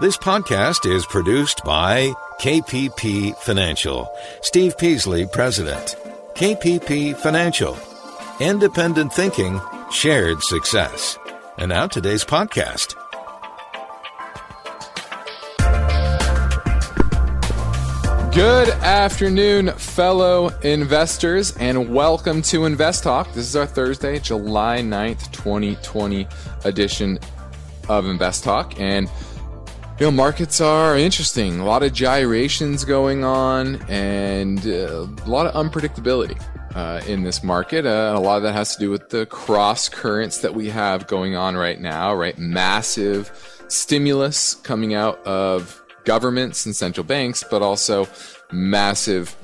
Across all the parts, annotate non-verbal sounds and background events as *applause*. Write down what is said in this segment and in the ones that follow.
This podcast is produced by KPP Financial. Steve Peasley, President. KPP Financial. Independent thinking, shared success. And now today's podcast. Good afternoon, fellow investors, and welcome to Invest Talk. This is our Thursday, July 9th, 2020 edition of Invest Talk. And you know, markets are interesting. A lot of gyrations going on and uh, a lot of unpredictability uh, in this market. Uh, a lot of that has to do with the cross currents that we have going on right now, right? Massive stimulus coming out of governments and central banks, but also massive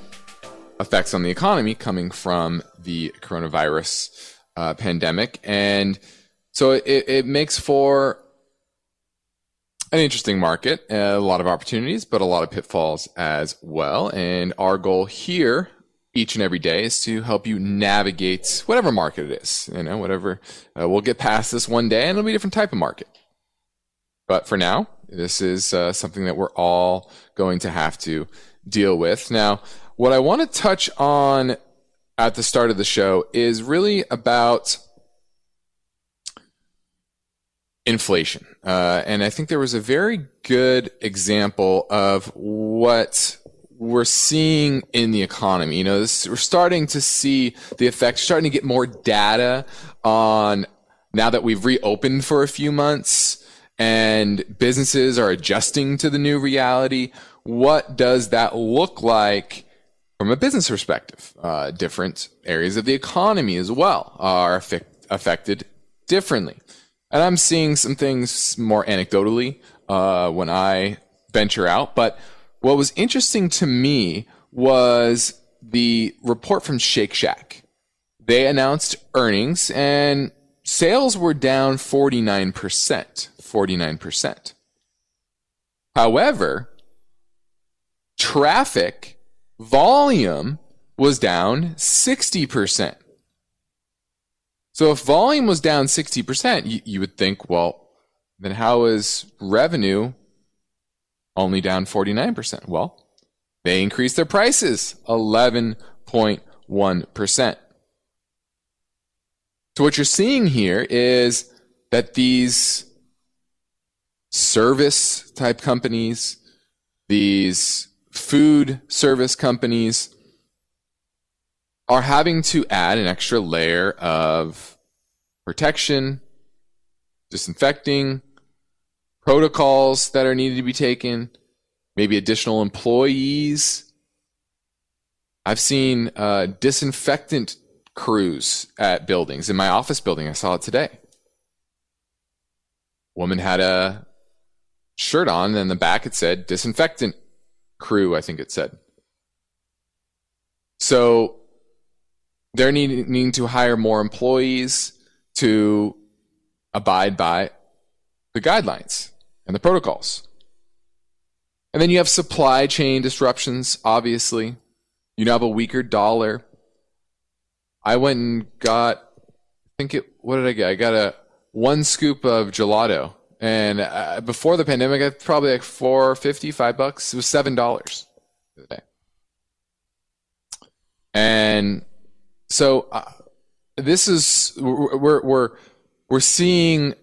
effects on the economy coming from the coronavirus uh, pandemic. And so it, it makes for an interesting market, a lot of opportunities, but a lot of pitfalls as well. And our goal here each and every day is to help you navigate whatever market it is. You know, whatever. Uh, we'll get past this one day and it'll be a different type of market. But for now, this is uh, something that we're all going to have to deal with. Now, what I want to touch on at the start of the show is really about inflation. Uh, and I think there was a very good example of what we're seeing in the economy. You know, this, we're starting to see the effects, starting to get more data on now that we've reopened for a few months and businesses are adjusting to the new reality. What does that look like from a business perspective? Uh, different areas of the economy as well are affect, affected differently. And I'm seeing some things more anecdotally uh, when I venture out. But what was interesting to me was the report from Shake Shack. They announced earnings and sales were down 49%. 49%. However, traffic volume was down 60%. So if volume was down 60%, you, you would think, well, then how is revenue only down 49%? Well, they increased their prices 11.1%. So what you're seeing here is that these service type companies, these food service companies, are having to add an extra layer of protection, disinfecting, protocols that are needed to be taken, maybe additional employees. I've seen uh, disinfectant crews at buildings. In my office building, I saw it today. Woman had a shirt on, and in the back it said disinfectant crew, I think it said. So they're needing to hire more employees to abide by the guidelines and the protocols. And then you have supply chain disruptions, obviously. You now have a weaker dollar. I went and got, I think it, what did I get? I got a one scoop of gelato. And uh, before the pandemic, I probably like four fifty, five bucks. It was seven dollars. And so uh, this is we're we're we're seeing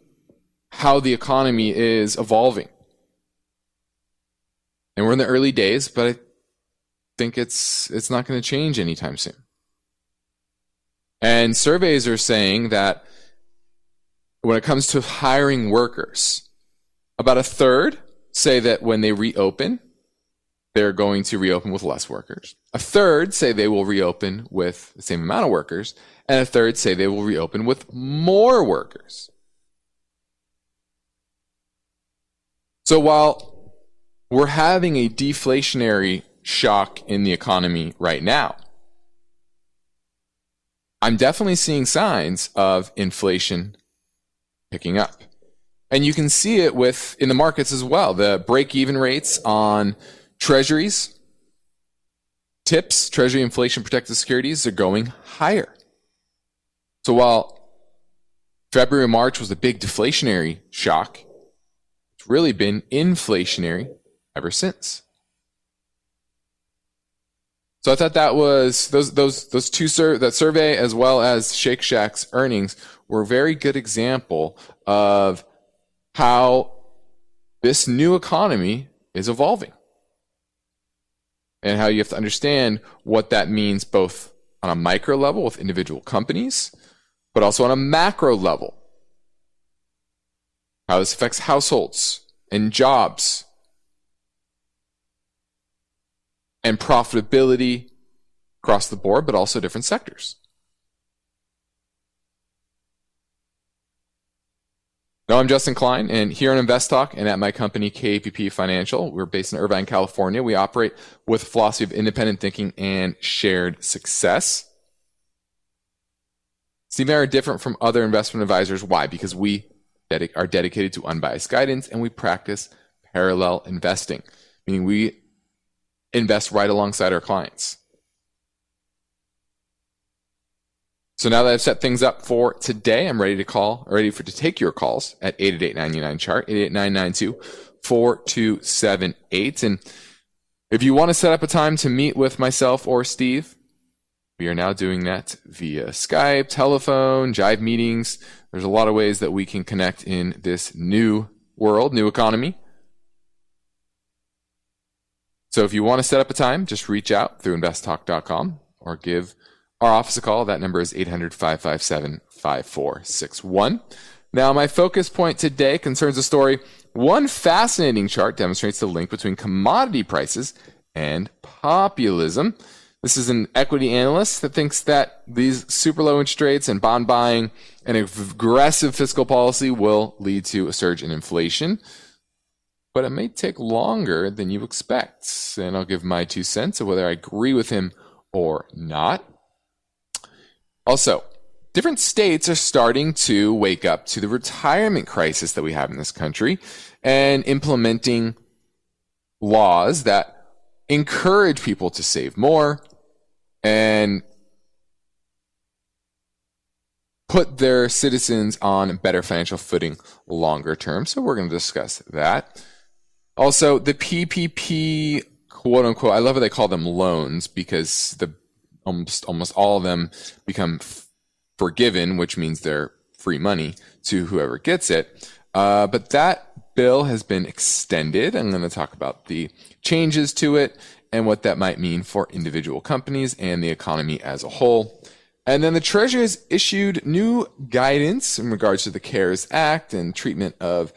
how the economy is evolving, and we're in the early days, but I think it's it's not going to change anytime soon. And surveys are saying that when it comes to hiring workers, about a third say that when they reopen, they're going to reopen with less workers. A third say they will reopen with the same amount of workers, and a third say they will reopen with more workers. So while we're having a deflationary shock in the economy right now, I'm definitely seeing signs of inflation picking up. And you can see it with in the markets as well. The break even rates on Treasuries, TIPS, Treasury Inflation Protected Securities, are going higher. So while February and March was a big deflationary shock, It's really been inflationary ever since. So I thought that was those those those two sur- that survey as well as Shake Shack's earnings were a very good example of how this new economy is evolving and how you have to understand what that means both on a micro level with individual companies, but also on a macro level. How this affects households and jobs and profitability across the board, but also different sectors. Now, I'm Justin Klein, and here on Invest Talk and at my company, KPP Financial, we're based in Irvine, California. We operate with a philosophy of independent thinking and shared success. And I are different from other investment advisors. Why? Because we dedic- are dedicated to unbiased guidance and we practice parallel investing, meaning we invest right alongside our clients. So now that I've set things up for today, I'm ready to call, ready for to take your calls at 888 chart, 888-992-4278. And if you want to set up a time to meet with myself or Steve, we are now doing that via Skype, telephone, Jive meetings. There's a lot of ways that we can connect in this new world, new economy. So if you want to set up a time, just reach out through investtalk.com or give our office a call. That number is 800 557 5461. Now, my focus point today concerns a story. One fascinating chart demonstrates the link between commodity prices and populism. This is an equity analyst that thinks that these super low interest rates and bond buying and aggressive fiscal policy will lead to a surge in inflation. But it may take longer than you expect. And I'll give my two cents of whether I agree with him or not. Also, different states are starting to wake up to the retirement crisis that we have in this country and implementing laws that encourage people to save more and put their citizens on better financial footing longer term. So we're going to discuss that. Also, the PPP quote unquote, I love how they call them loans because the almost almost all of them become f- forgiven, which means they're free money to whoever gets it. Uh, but that bill has been extended. I'm going to talk about the changes to it and what that might mean for individual companies and the economy as a whole. And then the Treasury has issued new guidance in regards to the CARES Act and treatment of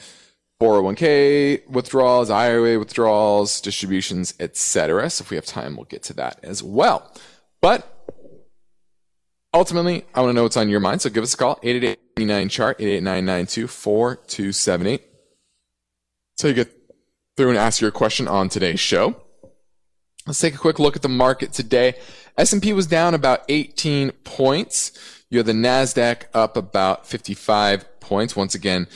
401k withdrawals, IRA withdrawals, distributions, etc. So if we have time, we'll get to that as well. But ultimately, I want to know what's on your mind. So give us a call, 888 chart 88992-4278. So you get through and ask your question on today's show. Let's take a quick look at the market today. S&P was down about 18 points. You have the NASDAQ up about 55 points. Once again,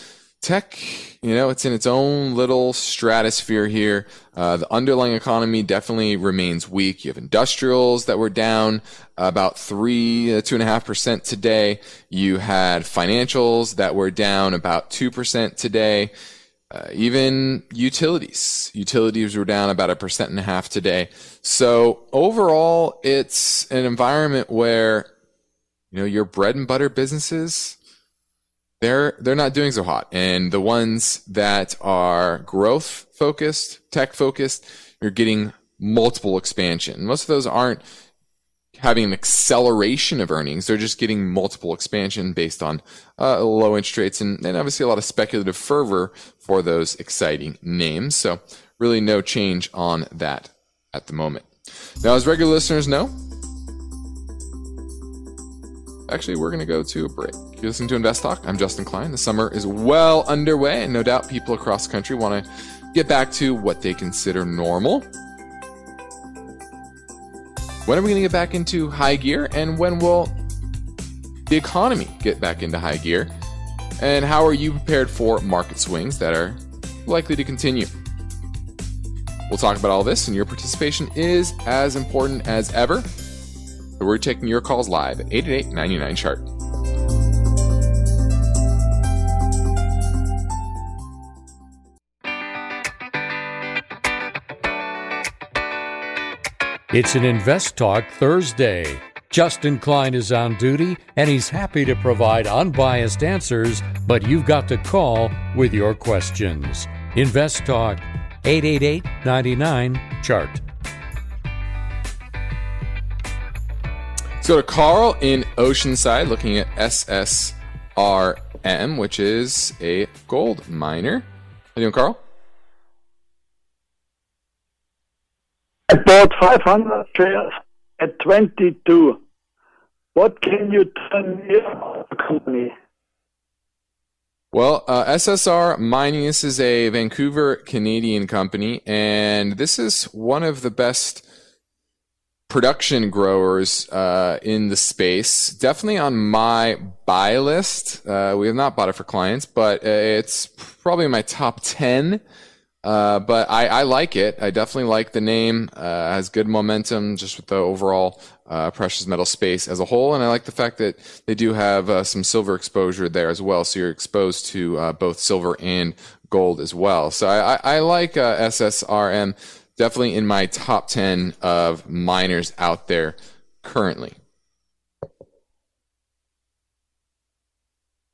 tech, you know, it's in its own little stratosphere here. Uh, the underlying economy definitely remains weak. You have industrials that were down about three, uh, two and a half percent today. You had financials that were down about two percent today. Uh, even utilities, utilities were down about a percent and a half today. So overall, it's an environment where, you know, your bread and butter businesses, they're they're not doing so hot. And the ones that are growth focused, tech focused, you're getting multiple expansion. Most of those aren't having an acceleration of earnings. They're just getting multiple expansion based on uh, low interest rates and, and obviously a lot of speculative fervor for those exciting names. So really no change on that at the moment. Now, as regular listeners know, actually, we're going to go to a break. You're listening to Invest Talk. I'm Justin Klein. The summer is well underway, and no doubt people across the country want to get back to what they consider normal. When are we going to get back into high gear, and when will the economy get back into high gear? And how are you prepared for market swings that are likely to continue? We'll talk about all this, and your participation is as important as ever. We're taking your calls live at 888 99 chart. It's an Invest Talk Thursday. Justin Klein is on duty and he's happy to provide unbiased answers, but you've got to call with your questions. Invest Talk 888 99 Chart. Let's go to Carl in Oceanside looking at SSRM, which is a gold miner. How you doing, Carl? I bought 500 shares at 22. What can you tell me about the company? Well, uh, SSR Mining, this is a Vancouver Canadian company, and this is one of the best production growers uh, in the space. Definitely on my buy list. Uh, we have not bought it for clients, but uh, it's probably my top 10 uh, but I, I, like it. I definitely like the name. Uh, has good momentum just with the overall uh, precious metal space as a whole, and I like the fact that they do have uh, some silver exposure there as well. So you're exposed to uh, both silver and gold as well. So I, I, I like SSRM. Definitely in my top ten of miners out there currently.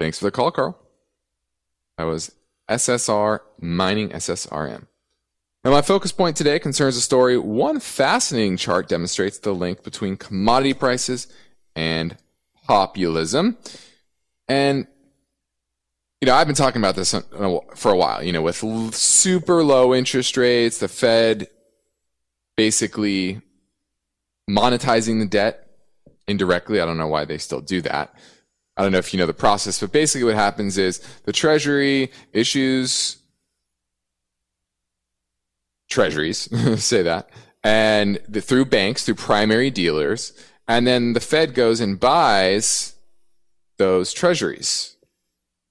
Thanks for the call, Carl. That was SSR Mining SSRM. Now, my focus point today concerns a story. One fascinating chart demonstrates the link between commodity prices and populism. And, you know, I've been talking about this for a while, you know, with super low interest rates, the Fed basically monetizing the debt indirectly. I don't know why they still do that. I don't know if you know the process, but basically what happens is the Treasury issues treasuries, *laughs* say that, and the, through banks, through primary dealers, and then the Fed goes and buys those treasuries.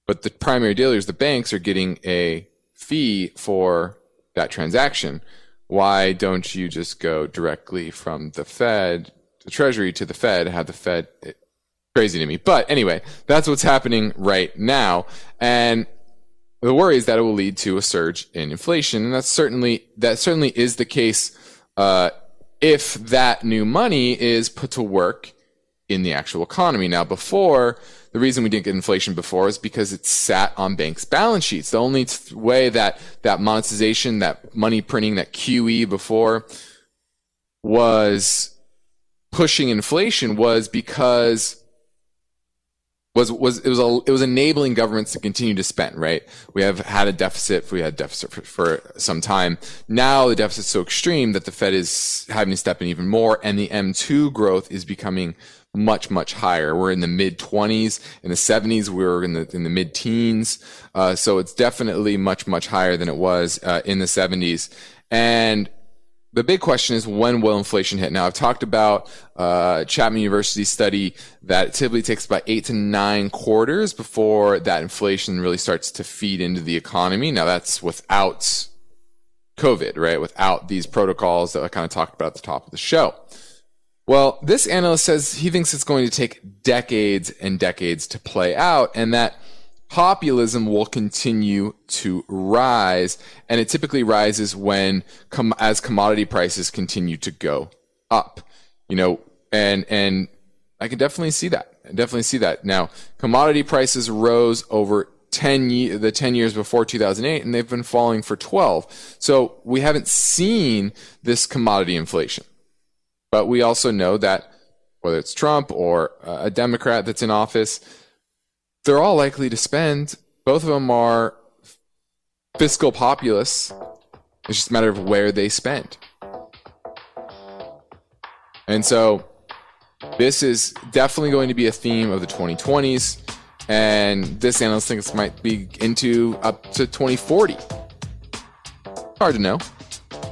But the primary dealers, the banks, are getting a fee for that transaction. Why don't you just go directly from the Fed, the Treasury to the Fed, have the Fed crazy to me. But anyway, that's what's happening right now. And the worry is that it will lead to a surge in inflation. And that's certainly, that certainly is the case, uh, if that new money is put to work in the actual economy. Now, before, the reason we didn't get inflation before is because it sat on banks' balance sheets. The only way that that monetization, that money printing, that QE before was pushing inflation was because was was it was a, it was enabling governments to continue to spend. Right, we have had a deficit. We had deficit for, for some time. Now the deficit's so extreme that the Fed is having to step in even more, and the M2 growth is becoming much much higher. We're in the mid 20s. In the 70s, we were in the in the mid teens. Uh, so it's definitely much much higher than it was uh, in the 70s. And the big question is when will inflation hit? Now, I've talked about uh, Chapman University study that typically takes about eight to nine quarters before that inflation really starts to feed into the economy. Now, that's without COVID, right? Without these protocols that I kind of talked about at the top of the show. Well, this analyst says he thinks it's going to take decades and decades to play out, and that populism will continue to rise and it typically rises when com- as commodity prices continue to go up you know and and i can definitely see that. I definitely see that. Now commodity prices rose over 10 ye- the 10 years before 2008 and they've been falling for 12 so we haven't seen this commodity inflation. But we also know that whether it's trump or a democrat that's in office they're all likely to spend. Both of them are fiscal populace. It's just a matter of where they spend. And so this is definitely going to be a theme of the 2020s. And this analyst thinks might be into up to 2040. Hard to know,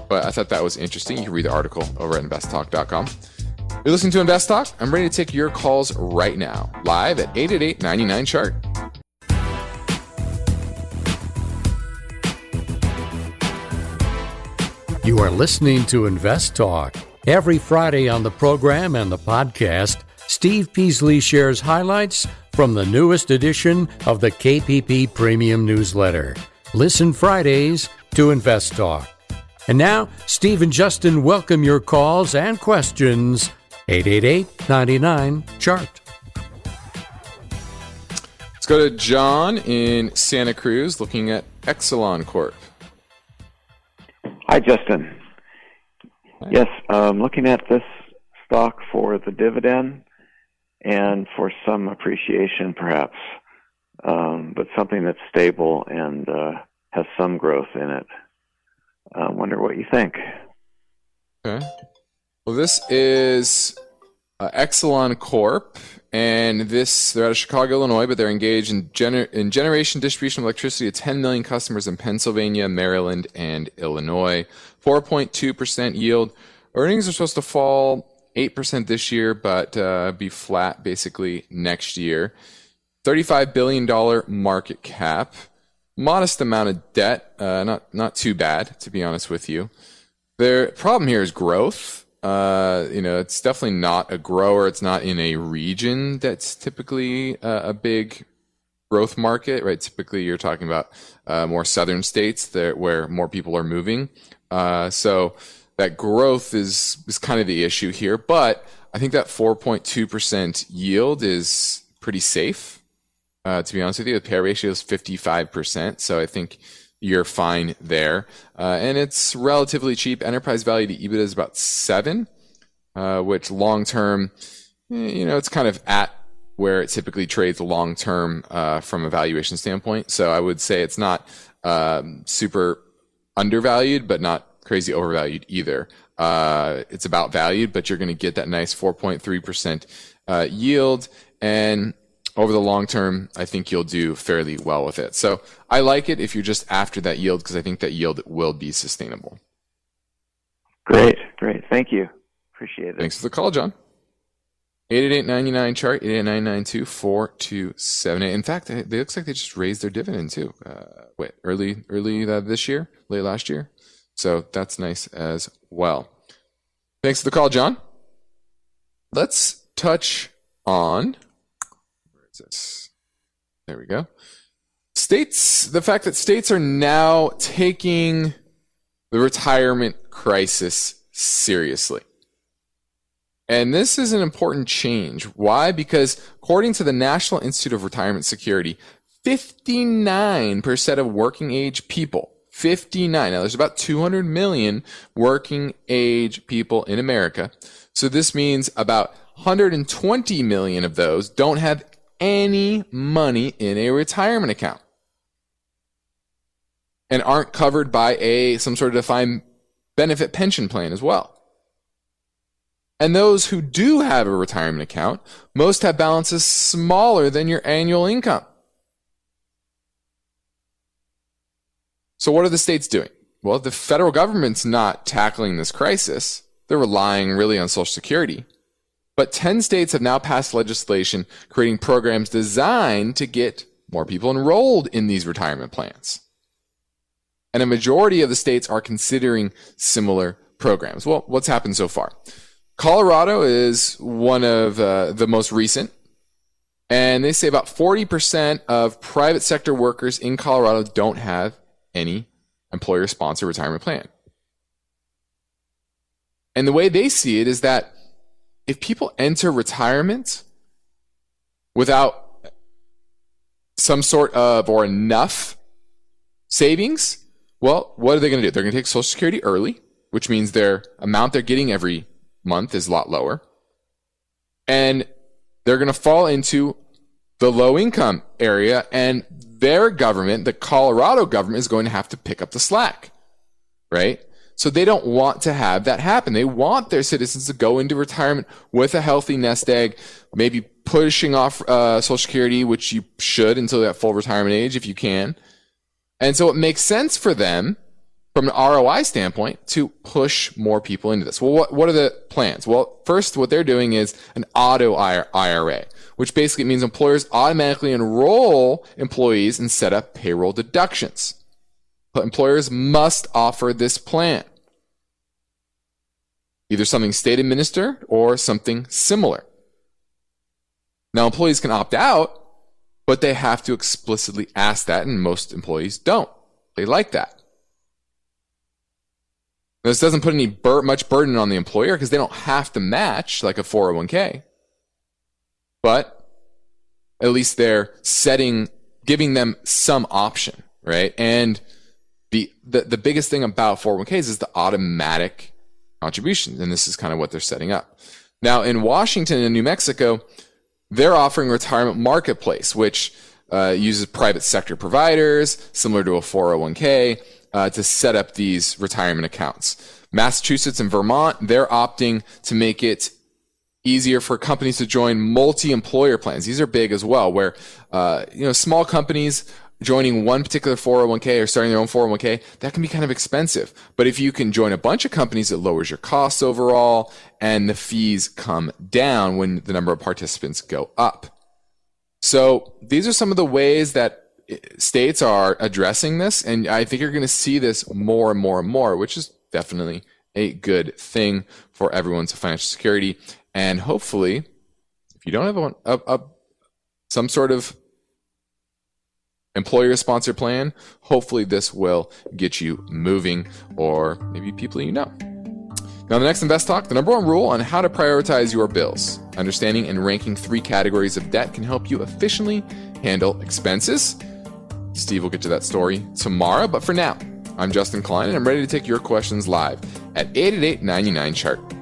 but I thought that was interesting. You can read the article over at investtalk.com. You're listening to Invest Talk. I'm ready to take your calls right now, live at 888 99 Chart. You are listening to Invest Talk. Every Friday on the program and the podcast, Steve Peasley shares highlights from the newest edition of the KPP Premium Newsletter. Listen Fridays to Invest Talk. And now, Steve and Justin welcome your calls and questions. 888 99 Chart. Let's go to John in Santa Cruz looking at Exelon Corp. Hi, Justin. Yes, I'm um, looking at this stock for the dividend and for some appreciation, perhaps, um, but something that's stable and uh, has some growth in it. I uh, wonder what you think. Okay. Well, this is uh, Exelon Corp, and this they're out of Chicago, Illinois, but they're engaged in, gener- in generation distribution of electricity to 10 million customers in Pennsylvania, Maryland, and Illinois. 4.2% yield. Earnings are supposed to fall 8% this year, but uh, be flat basically next year. $35 billion market cap. Modest amount of debt. Uh, not, not too bad, to be honest with you. Their problem here is growth. Uh, you know, it's definitely not a grower. It's not in a region that's typically a, a big growth market, right? Typically, you're talking about uh, more southern states that where more people are moving. Uh, so that growth is is kind of the issue here. But I think that 4.2% yield is pretty safe. Uh, to be honest with you, the pair ratio is 55%. So I think you're fine there. Uh, and it's relatively cheap. Enterprise value to EBITDA is about seven, uh, which long term, eh, you know, it's kind of at where it typically trades long term uh, from a valuation standpoint. So I would say it's not um, super undervalued, but not crazy overvalued either. Uh, it's about valued, but you're going to get that nice 4.3% uh, yield. And over the long term, I think you'll do fairly well with it. So I like it if you're just after that yield because I think that yield will be sustainable. Great, great. Thank you. Appreciate it. Thanks for the call, John. 888-99 chart, 888-992-4278. In fact, it looks like they just raised their dividend too. Uh, wait, early, early uh, this year, late last year. So that's nice as well. Thanks for the call, John. Let's touch on There we go. States, the fact that states are now taking the retirement crisis seriously. And this is an important change. Why? Because according to the National Institute of Retirement Security, 59% of working age people 59. Now there's about 200 million working age people in America. So this means about 120 million of those don't have any money in a retirement account and aren't covered by a some sort of defined benefit pension plan as well. And those who do have a retirement account, most have balances smaller than your annual income. So what are the states doing? Well, the federal government's not tackling this crisis. They're relying really on Social Security. But 10 states have now passed legislation creating programs designed to get more people enrolled in these retirement plans. And a majority of the states are considering similar programs. Well, what's happened so far? Colorado is one of uh, the most recent. And they say about 40% of private sector workers in Colorado don't have any employer sponsored retirement plan. And the way they see it is that if people enter retirement without some sort of or enough savings, well, what are they going to do? They're going to take Social Security early, which means their amount they're getting every month is a lot lower. And they're going to fall into the low income area and their government, the Colorado government, is going to have to pick up the slack, right? So they don't want to have that happen. They want their citizens to go into retirement with a healthy nest egg, maybe pushing off uh, Social Security, which you should until that full retirement age if you can. And so it makes sense for them from an ROI standpoint to push more people into this. Well, what, what are the plans? Well, first, what they're doing is an auto IRA which basically means employers automatically enroll employees and set up payroll deductions. Employers must offer this plan. Either something state administered or something similar. Now, employees can opt out, but they have to explicitly ask that, and most employees don't. They like that. This doesn't put any bur- much burden on the employer because they don't have to match like a 401k. But at least they're setting, giving them some option, right? And the, the, the biggest thing about 401ks is the automatic contributions. And this is kind of what they're setting up. Now in Washington and New Mexico, they're offering retirement marketplace, which uh, uses private sector providers similar to a 401k uh, to set up these retirement accounts. Massachusetts and Vermont, they're opting to make it easier for companies to join multi-employer plans. These are big as well, where uh, you know small companies joining one particular 401k or starting their own 401k, that can be kind of expensive. But if you can join a bunch of companies, it lowers your costs overall and the fees come down when the number of participants go up. So these are some of the ways that eh, states are addressing this, and I think you're going to see this more and more and more, which is definitely a good thing for everyone's financial security. And hopefully, if you don't have a, a, a some sort of employer sponsored plan, hopefully this will get you moving, or maybe people you know. Now, the next Invest Talk, the number one rule on how to prioritize your bills. Understanding and ranking three categories of debt can help you efficiently handle expenses. Steve will get to that story tomorrow, but for now, I'm Justin Klein and I'm ready to take your questions live at 888 99 chart.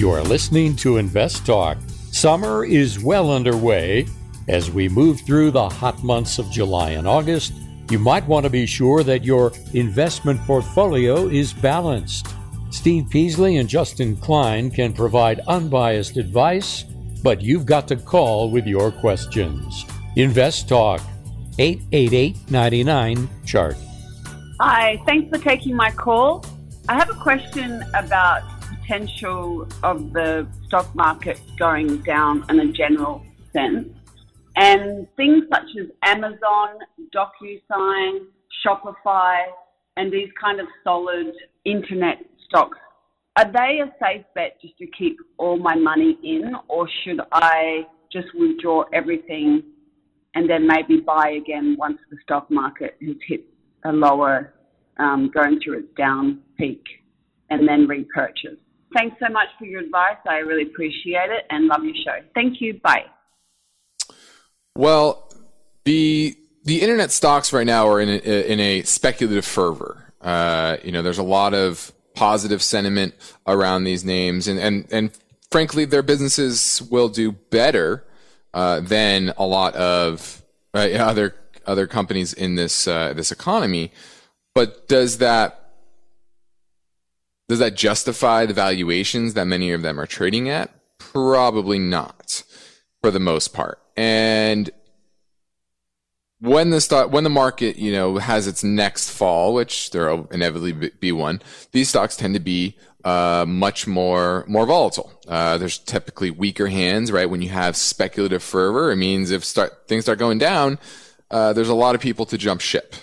You are listening to Invest Talk. Summer is well underway. As we move through the hot months of July and August, you might want to be sure that your investment portfolio is balanced. Steve Peasley and Justin Klein can provide unbiased advice, but you've got to call with your questions. Invest Talk, 888 99 Chart. Hi, thanks for taking my call. I have a question about potential of the stock market going down in a general sense. And things such as Amazon, DocuSign, Shopify, and these kind of solid internet stocks, are they a safe bet just to keep all my money in, or should I just withdraw everything and then maybe buy again once the stock market has hit a lower, um, going through its down peak, and then repurchase? Thanks so much for your advice. I really appreciate it and love your show. Thank you. Bye. Well, the the internet stocks right now are in a, in a speculative fervor. Uh, you know, there's a lot of positive sentiment around these names, and and and frankly, their businesses will do better uh, than a lot of uh, other other companies in this uh, this economy. But does that does that justify the valuations that many of them are trading at? Probably not, for the most part. And when the stock, when the market, you know, has its next fall, which there will inevitably be one, these stocks tend to be uh, much more more volatile. Uh, there's typically weaker hands, right? When you have speculative fervor, it means if start things start going down, uh, there's a lot of people to jump ship,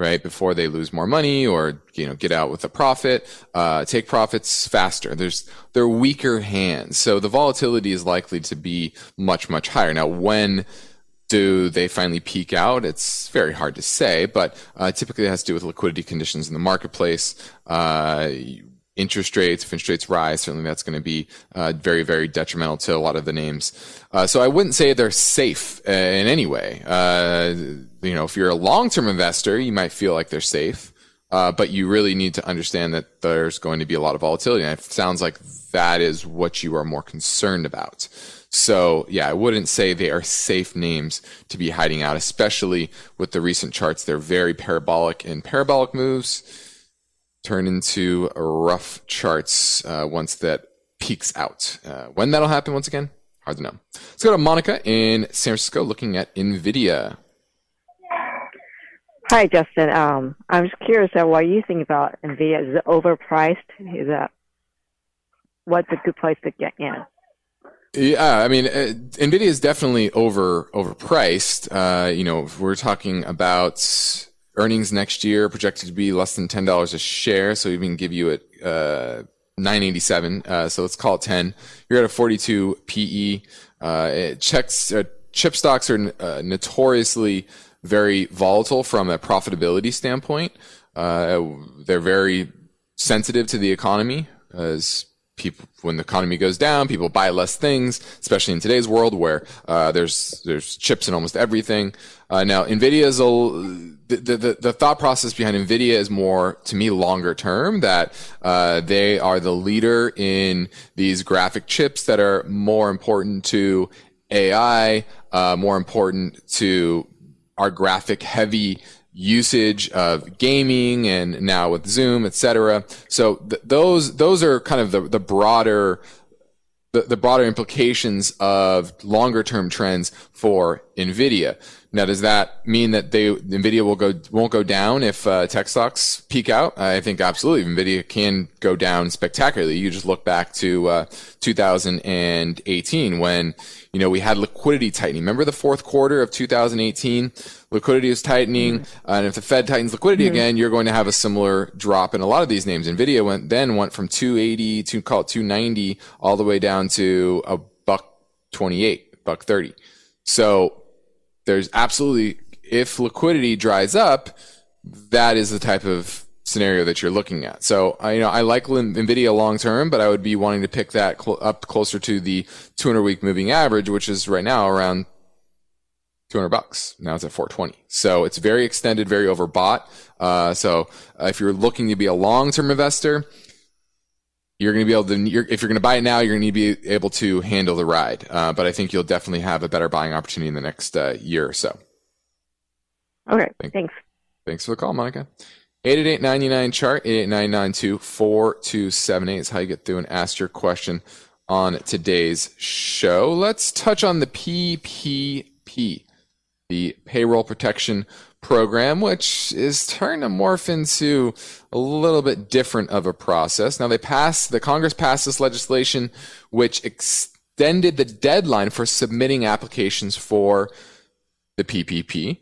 right? Before they lose more money or, you know, get out with a profit, uh, take profits faster. There's, they're weaker hands. So the volatility is likely to be much, much higher. Now, when do they finally peak out? It's very hard to say, but uh, typically it has to do with liquidity conditions in the marketplace. Uh, interest rates, if interest rates rise, certainly that's going to be uh, very, very detrimental to a lot of the names. Uh, so I wouldn't say they're safe uh, in any way. Uh, you know, if you're a long-term investor, you might feel like they're safe, uh, but you really need to understand that there's going to be a lot of volatility. And it sounds like that is what you are more concerned about. So yeah, I wouldn't say they are safe names to be hiding out, especially with the recent charts. They're very parabolic and parabolic moves turn into rough charts uh, once that peaks out. Uh, when that'll happen, once again, hard to know. Let's go to Monica in San Francisco looking at NVIDIA. Hi, Justin. Um, I was curious uh, what you think about NVIDIA. Is it overpriced? Is that what's a good place to get in? Yeah, I mean, uh, Nvidia is definitely over overpriced. Uh, you know, we're talking about earnings next year projected to be less than ten dollars a share, so even give you at uh, nine eighty seven. Uh, so let's call it ten. You're at a forty two PE. Uh, it checks uh, chip stocks are uh, notoriously very volatile from a profitability standpoint. Uh, they're very sensitive to the economy as people when the economy goes down, people buy less things, especially in today's world where uh, there's there's chips in almost everything. Uh, now, Nvidia is a the, the, the thought process behind Nvidia is more to me longer term that uh, they are the leader in these graphic chips that are more important to AI, uh, more important to our graphic heavy usage of gaming and now with Zoom, etc. So th- those those are kind of the the broader the, the broader implications of longer term trends for Nvidia. Now, does that mean that they Nvidia will go won't go down if uh, tech stocks peak out? I think absolutely. Nvidia can go down spectacularly. You just look back to uh, 2018 when you know we had liquidity tightening. Remember the fourth quarter of 2018? Liquidity is tightening, mm-hmm. and if the Fed tightens liquidity mm-hmm. again, you're going to have a similar drop in a lot of these names. Nvidia went then went from 280 to call it 290 all the way down to a buck 28, buck 30. So there's absolutely if liquidity dries up, that is the type of scenario that you're looking at. So I, you know, I like Nvidia long term, but I would be wanting to pick that cl- up closer to the 200 week moving average, which is right now around 200 bucks. Now it's at 420. So it's very extended, very overbought. Uh, so uh, if you're looking to be a long term investor, you're going to be able to, you're, if you're going to buy it now, you're going to be able to handle the ride. Uh, but I think you'll definitely have a better buying opportunity in the next uh, year or so. Okay. Thanks. Thanks, thanks for the call, Monica. 888 chart 88992 is how you get through and ask your question on today's show. Let's touch on the PPP, the payroll protection program, which is starting to morph into a little bit different of a process. Now they passed, the Congress passed this legislation which extended the deadline for submitting applications for the PPP,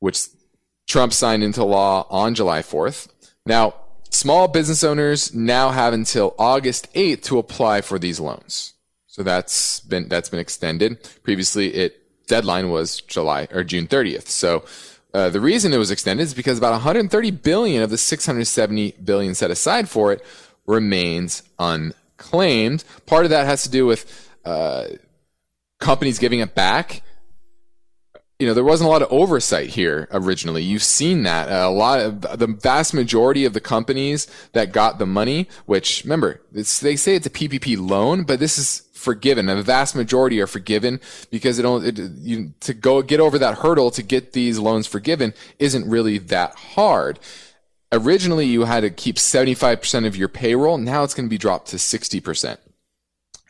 which Trump signed into law on July 4th. Now, small business owners now have until August 8th to apply for these loans. So that's been, that's been extended. Previously, it deadline was July or June 30th. So uh, the reason it was extended is because about 130 billion of the 670 billion set aside for it remains unclaimed. Part of that has to do with uh, companies giving it back. You know, there wasn't a lot of oversight here originally. You've seen that a lot of the vast majority of the companies that got the money, which remember, they say it's a PPP loan, but this is forgiven. And the vast majority are forgiven because it don't, it, you, to go get over that hurdle to get these loans forgiven isn't really that hard. Originally, you had to keep 75% of your payroll. Now it's going to be dropped to 60%.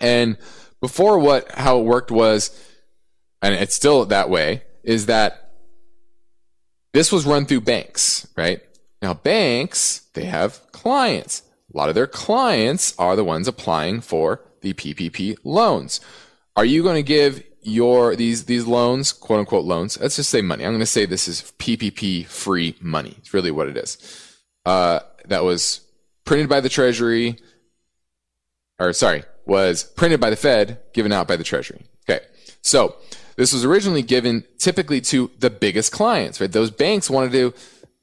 And before what, how it worked was, and it's still that way, is that this was run through banks, right? Now banks, they have clients. A lot of their clients are the ones applying for the PPP loans. Are you going to give your these these loans, quote unquote loans? Let's just say money. I'm going to say this is PPP free money. It's really what it is. Uh, that was printed by the Treasury, or sorry, was printed by the Fed, given out by the Treasury. Okay, so this was originally given typically to the biggest clients, right? Those banks wanted to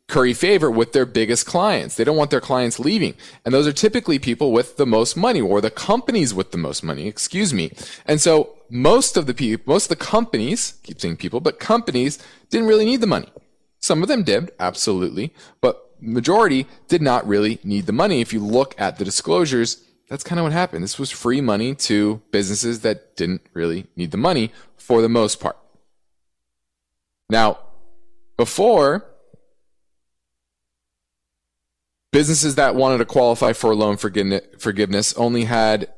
curry favor with their biggest clients. They don't want their clients leaving. And those are typically people with the most money or the companies with the most money, excuse me. And so most of the people, most of the companies, keep saying people, but companies didn't really need the money. Some of them did, absolutely, but majority did not really need the money. If you look at the disclosures that's kind of what happened. This was free money to businesses that didn't really need the money for the most part. Now, before, businesses that wanted to qualify for loan forgiveness only had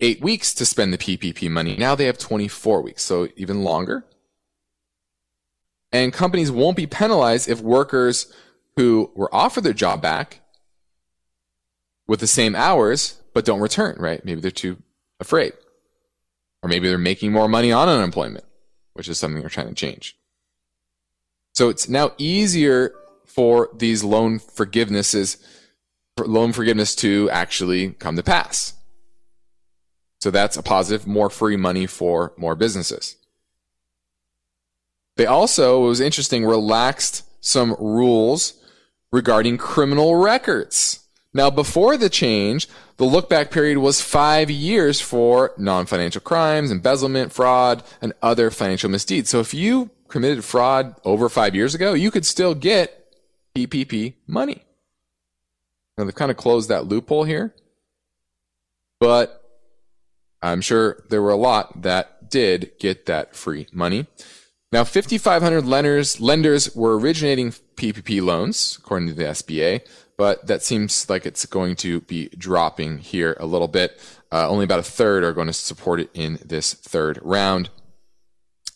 eight weeks to spend the PPP money. Now they have 24 weeks, so even longer. And companies won't be penalized if workers who were offered their job back with the same hours but don't return, right? Maybe they're too afraid. Or maybe they're making more money on unemployment, which is something they're trying to change. So it's now easier for these loan forgivenesses, for loan forgiveness to actually come to pass. So that's a positive, more free money for more businesses. They also, it was interesting, relaxed some rules regarding criminal records. Now, before the change, the look back period was five years for non financial crimes, embezzlement, fraud, and other financial misdeeds. So if you committed fraud over five years ago, you could still get PPP money. Now, they've kind of closed that loophole here, but I'm sure there were a lot that did get that free money. Now, 5,500 lenders, lenders were originating PPP loans, according to the SBA but that seems like it's going to be dropping here a little bit. Uh, only about a third are going to support it in this third round.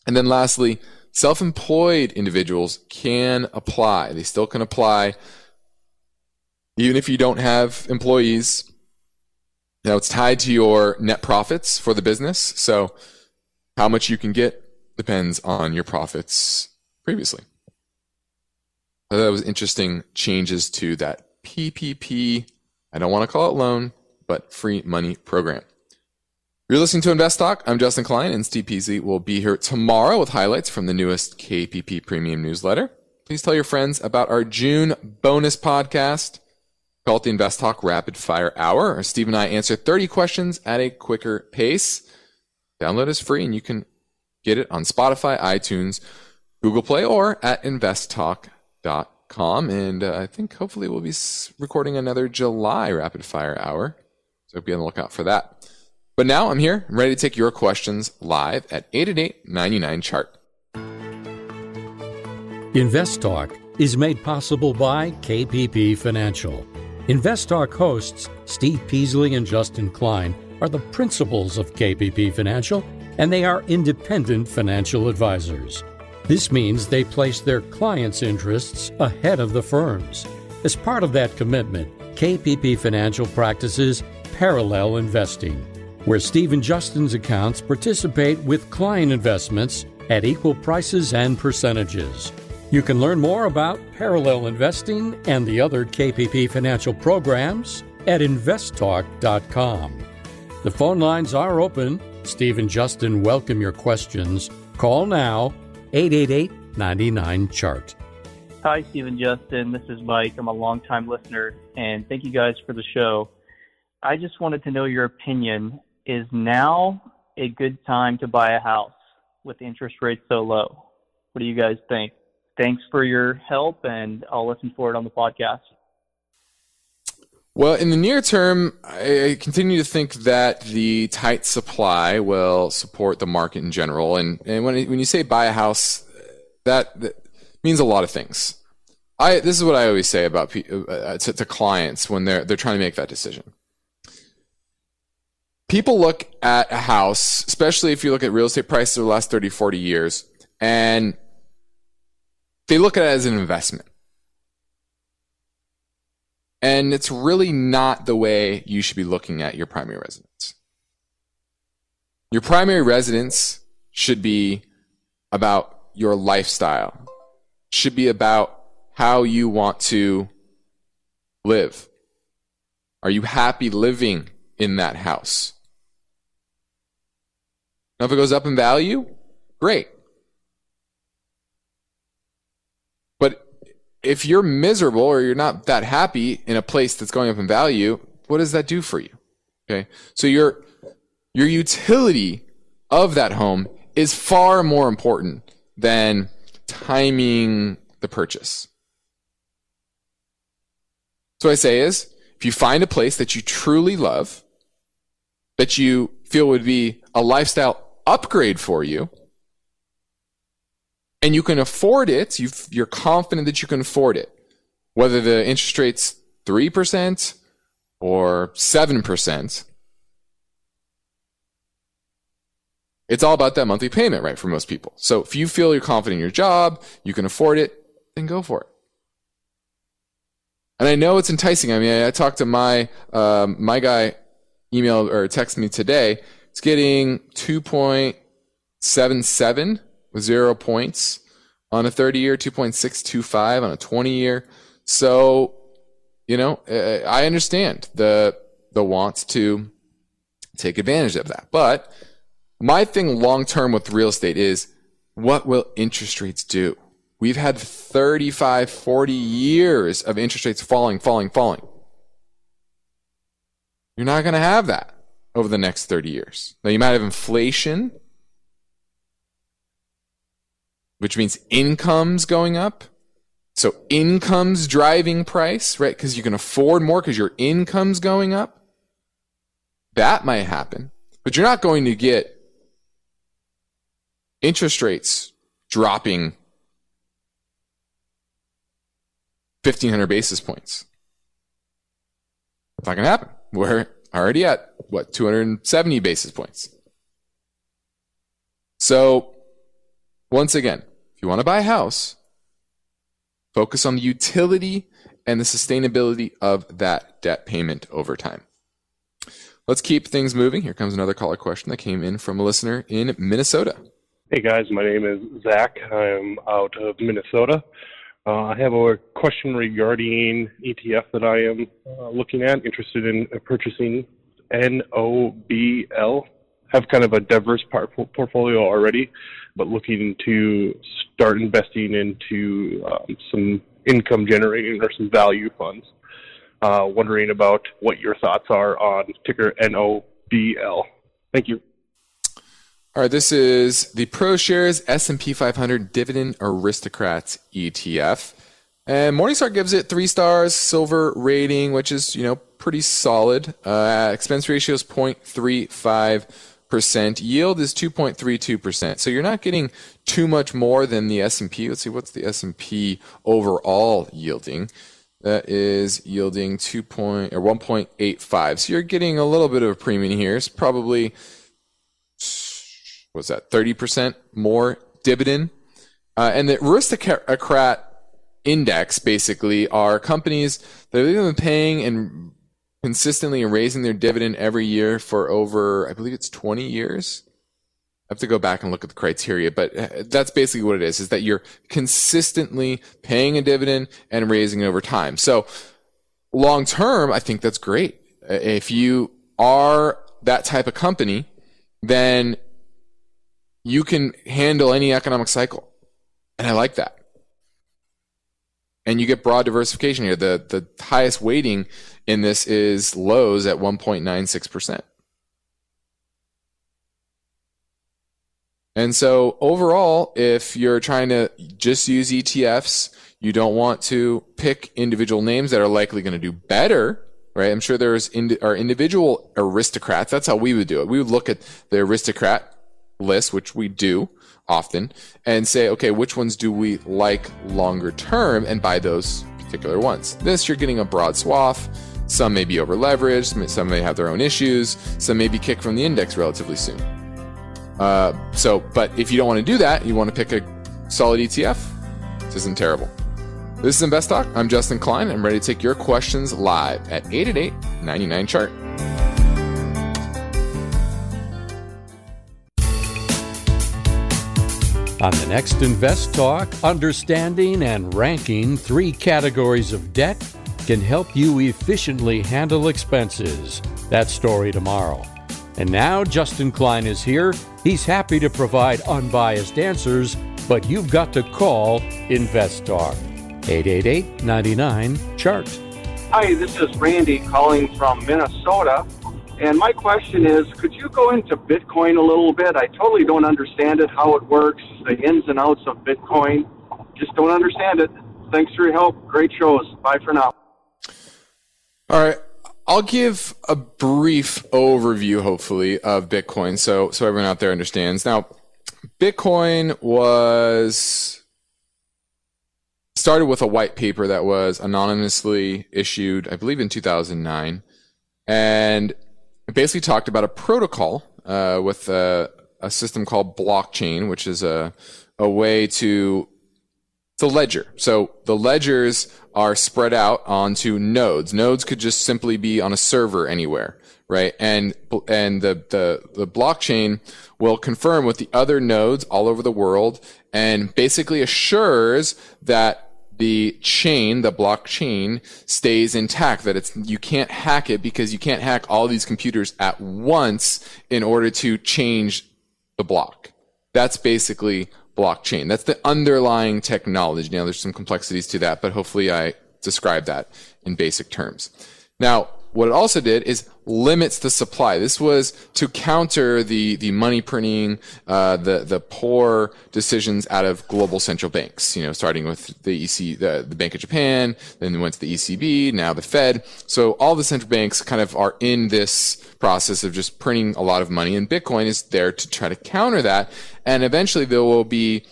And then lastly, self employed individuals can apply. They still can apply even if you don't have employees. Now it's tied to your net profits for the business. So how much you can get depends on your profits previously. I thought that was interesting changes to that PPP. I don't want to call it loan, but free money program. You're listening to Invest Talk. I'm Justin Klein, and Steve Peasley will be here tomorrow with highlights from the newest KPP Premium newsletter. Please tell your friends about our June bonus podcast called the Invest Talk Rapid Fire Hour. Steve and I answer 30 questions at a quicker pace. Download is free, and you can get it on Spotify, iTunes, Google Play, or at investtalk.com and uh, I think hopefully we'll be recording another July rapid fire hour. So be on the lookout for that. But now I'm here, I'm ready to take your questions live at 888 99 chart. Invest Talk is made possible by KPP Financial. Invest Talk hosts Steve Peasley and Justin Klein are the principals of KPP Financial, and they are independent financial advisors. This means they place their clients' interests ahead of the firm's. As part of that commitment, KPP Financial practices parallel investing, where Steve and Justin's accounts participate with client investments at equal prices and percentages. You can learn more about parallel investing and the other KPP financial programs at investtalk.com. The phone lines are open. Steve and Justin welcome your questions. Call now 888 99 Chart. Hi, Stephen Justin. This is Mike. I'm a longtime listener, and thank you guys for the show. I just wanted to know your opinion. Is now a good time to buy a house with interest rates so low? What do you guys think? Thanks for your help, and I'll listen for it on the podcast. Well, in the near term, I continue to think that the tight supply will support the market in general. And, and when, when you say buy a house, that, that means a lot of things. I, this is what I always say about uh, to, to clients when they're, they're trying to make that decision. People look at a house, especially if you look at real estate prices over the last 30, 40 years, and they look at it as an investment. And it's really not the way you should be looking at your primary residence. Your primary residence should be about your lifestyle, should be about how you want to live. Are you happy living in that house? Now, if it goes up in value, great. But if you're miserable or you're not that happy in a place that's going up in value, what does that do for you? Okay. So your, your utility of that home is far more important than timing the purchase. So I say is, if you find a place that you truly love, that you feel would be a lifestyle upgrade for you, and you can afford it, you you're confident that you can afford it, whether the interest rate's 3% or 7%, it's all about that monthly payment, right, for most people. So if you feel you're confident in your job, you can afford it, then go for it. And I know it's enticing. I mean, I, I talked to my um, my guy, emailed or text me today. It's getting 2.77 with zero points on a 30 year, 2.625 on a 20 year. So, you know, uh, uh, I understand the the wants to take advantage of that. But my thing long term with real estate is what will interest rates do? We've had 35, 40 years of interest rates falling, falling, falling. You're not going to have that over the next 30 years. Now, you might have inflation, which means incomes going up. So, incomes driving price, right? Because you can afford more because your income's going up. That might happen. But you're not going to get interest rates dropping 1500 basis points. It's not going to happen. We're already at what 270 basis points. So, once again, if you want to buy a house, focus on the utility and the sustainability of that debt payment over time. Let's keep things moving. Here comes another caller question that came in from a listener in Minnesota. Hey guys, my name is Zach. I'm out of Minnesota. Uh, I have a question regarding ETF that I am uh, looking at, interested in purchasing NOBL. Have kind of a diverse portfolio already, but looking to start investing into um, some income generating or some value funds. Uh, wondering about what your thoughts are on ticker NOBL. Thank you. All right, this is the ProShares S&P 500 Dividend Aristocrats ETF. And Morningstar gives it three stars, silver rating, which is, you know, pretty solid. Uh, expense ratio is 0.35%. Yield is 2.32%. So you're not getting too much more than the S&P. Let's see, what's the S&P overall yielding? That is yielding 2 point, or 1.85. So you're getting a little bit of a premium here. It's probably was that 30% more dividend. Uh, and the aristocrat index basically are companies that have been paying and consistently raising their dividend every year for over, I believe it's 20 years. I have to go back and look at the criteria, but uh, that's basically what it is, is that you're consistently paying a dividend and raising it over time. So long term, I think that's great. Uh, if you are that type of company, then you can handle any economic cycle. And I like that. And you get broad diversification here. The, the highest weighting in this is Lowe's at 1.96%. And so overall, if you're trying to just use ETFs, you don't want to pick individual names that are likely going to do better, right? I'm sure there's ind- are individual aristocrats. That's how we would do it. We would look at the aristocrat list, which we do often, and say, okay, which ones do we like longer term and buy those particular ones. This, you're getting a broad swath. Some may be over leveraged, some may have their own issues, some may be kicked from the index relatively soon. Uh, so, but if you don't want to do that, you want to pick a solid ETF, this isn't terrible. This is Invest Talk. I'm Justin Klein. I'm ready to take your questions live at 888 99 chart. On the next Invest Talk, understanding and ranking three categories of debt can help you efficiently handle expenses. That story tomorrow. And now Justin Klein is here. He's happy to provide unbiased answers, but you've got to call Invest Talk. 888 99 Chart. Hi, this is Randy calling from Minnesota. And my question is, could you go into Bitcoin a little bit? I totally don't understand it, how it works, the ins and outs of Bitcoin. Just don't understand it. Thanks for your help. Great shows. Bye for now. All right. I'll give a brief overview, hopefully, of Bitcoin, so so everyone out there understands. Now, Bitcoin was started with a white paper that was anonymously issued, I believe, in 2009, and basically talked about a protocol uh, with a, a system called blockchain, which is a a way to a ledger. So the ledgers are spread out onto nodes. Nodes could just simply be on a server anywhere, right? And and the the the blockchain will confirm with the other nodes all over the world and basically assures that the chain, the blockchain stays intact, that it's, you can't hack it because you can't hack all these computers at once in order to change the block. That's basically blockchain. That's the underlying technology. Now there's some complexities to that, but hopefully I described that in basic terms. Now, what it also did is limits the supply. This was to counter the, the money printing, uh, the, the poor decisions out of global central banks, you know, starting with the EC, the, the Bank of Japan, then went to the ECB, now the Fed. So all the central banks kind of are in this process of just printing a lot of money and Bitcoin is there to try to counter that. And eventually there will be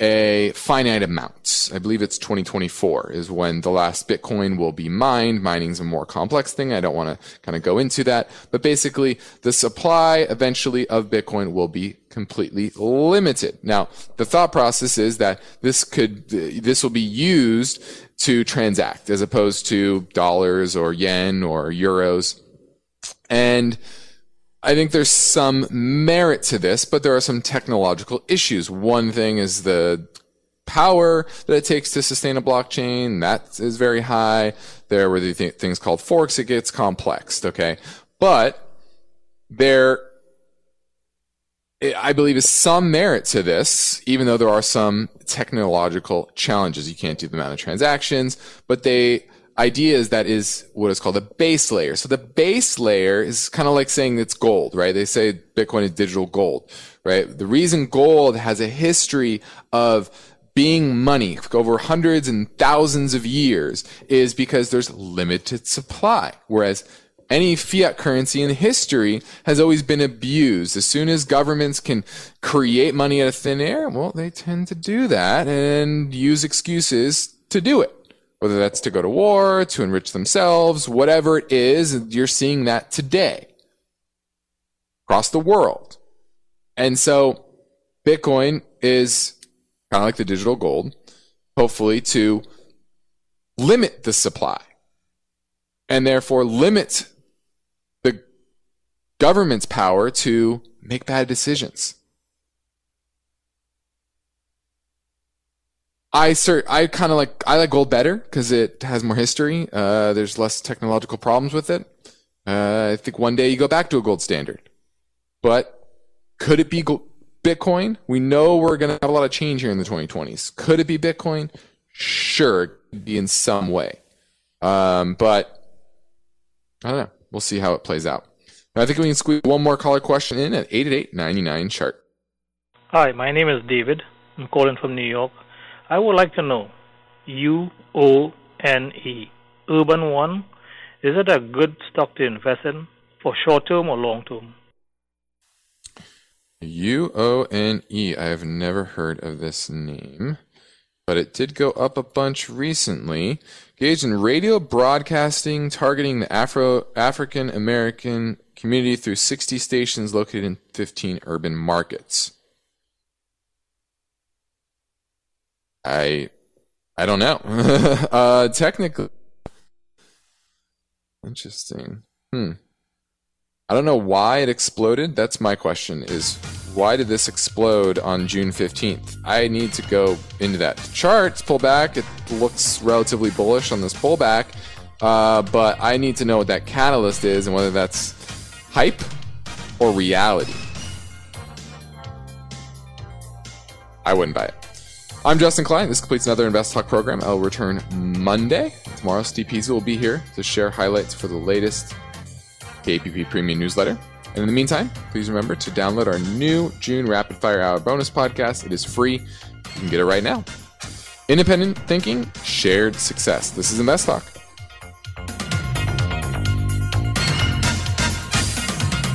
a finite amount. I believe it's 2024 is when the last Bitcoin will be mined. Mining's a more complex thing. I don't want to kind of go into that, but basically the supply eventually of Bitcoin will be completely limited. Now, the thought process is that this could, this will be used to transact as opposed to dollars or yen or euros. And I think there's some merit to this, but there are some technological issues. One thing is the power that it takes to sustain a blockchain. That is very high. There were the th- things called forks. It gets complex. Okay. But there, I believe is some merit to this, even though there are some technological challenges. You can't do the amount of transactions, but they, idea is that is what is called a base layer. So the base layer is kind of like saying it's gold, right? They say Bitcoin is digital gold, right? The reason gold has a history of being money over hundreds and thousands of years is because there's limited supply. Whereas any fiat currency in history has always been abused. As soon as governments can create money out of thin air, well, they tend to do that and use excuses to do it whether that's to go to war, to enrich themselves, whatever it is, you're seeing that today across the world. And so Bitcoin is kind of like the digital gold, hopefully to limit the supply and therefore limit the government's power to make bad decisions. I cert, I kind of like I like gold better because it has more history. Uh, there's less technological problems with it. Uh, I think one day you go back to a gold standard, but could it be go- Bitcoin? We know we're going to have a lot of change here in the 2020s. Could it be Bitcoin? Sure, it could be in some way, um, but I don't know. We'll see how it plays out. I think we can squeeze one more caller question in at 888-99 chart. Hi, my name is David. I'm calling from New York. I would like to know U O N E, Urban One, is it a good stock to invest in for short term or long term? U O N E. I have never heard of this name, but it did go up a bunch recently. Engaged in radio broadcasting targeting the Afro African American community through 60 stations located in 15 urban markets. I I don't know. *laughs* uh, technically, interesting. Hmm. I don't know why it exploded. That's my question. Is why did this explode on June fifteenth? I need to go into that charts pull back. It looks relatively bullish on this pullback, uh, but I need to know what that catalyst is and whether that's hype or reality. I wouldn't buy it. I'm Justin Klein. This completes another Invest Talk program. I'll return Monday. Tomorrow, Steve Peasley will be here to share highlights for the latest KPP Premium newsletter. And in the meantime, please remember to download our new June Rapid Fire Hour bonus podcast. It is free. You can get it right now. Independent thinking, shared success. This is Invest Talk.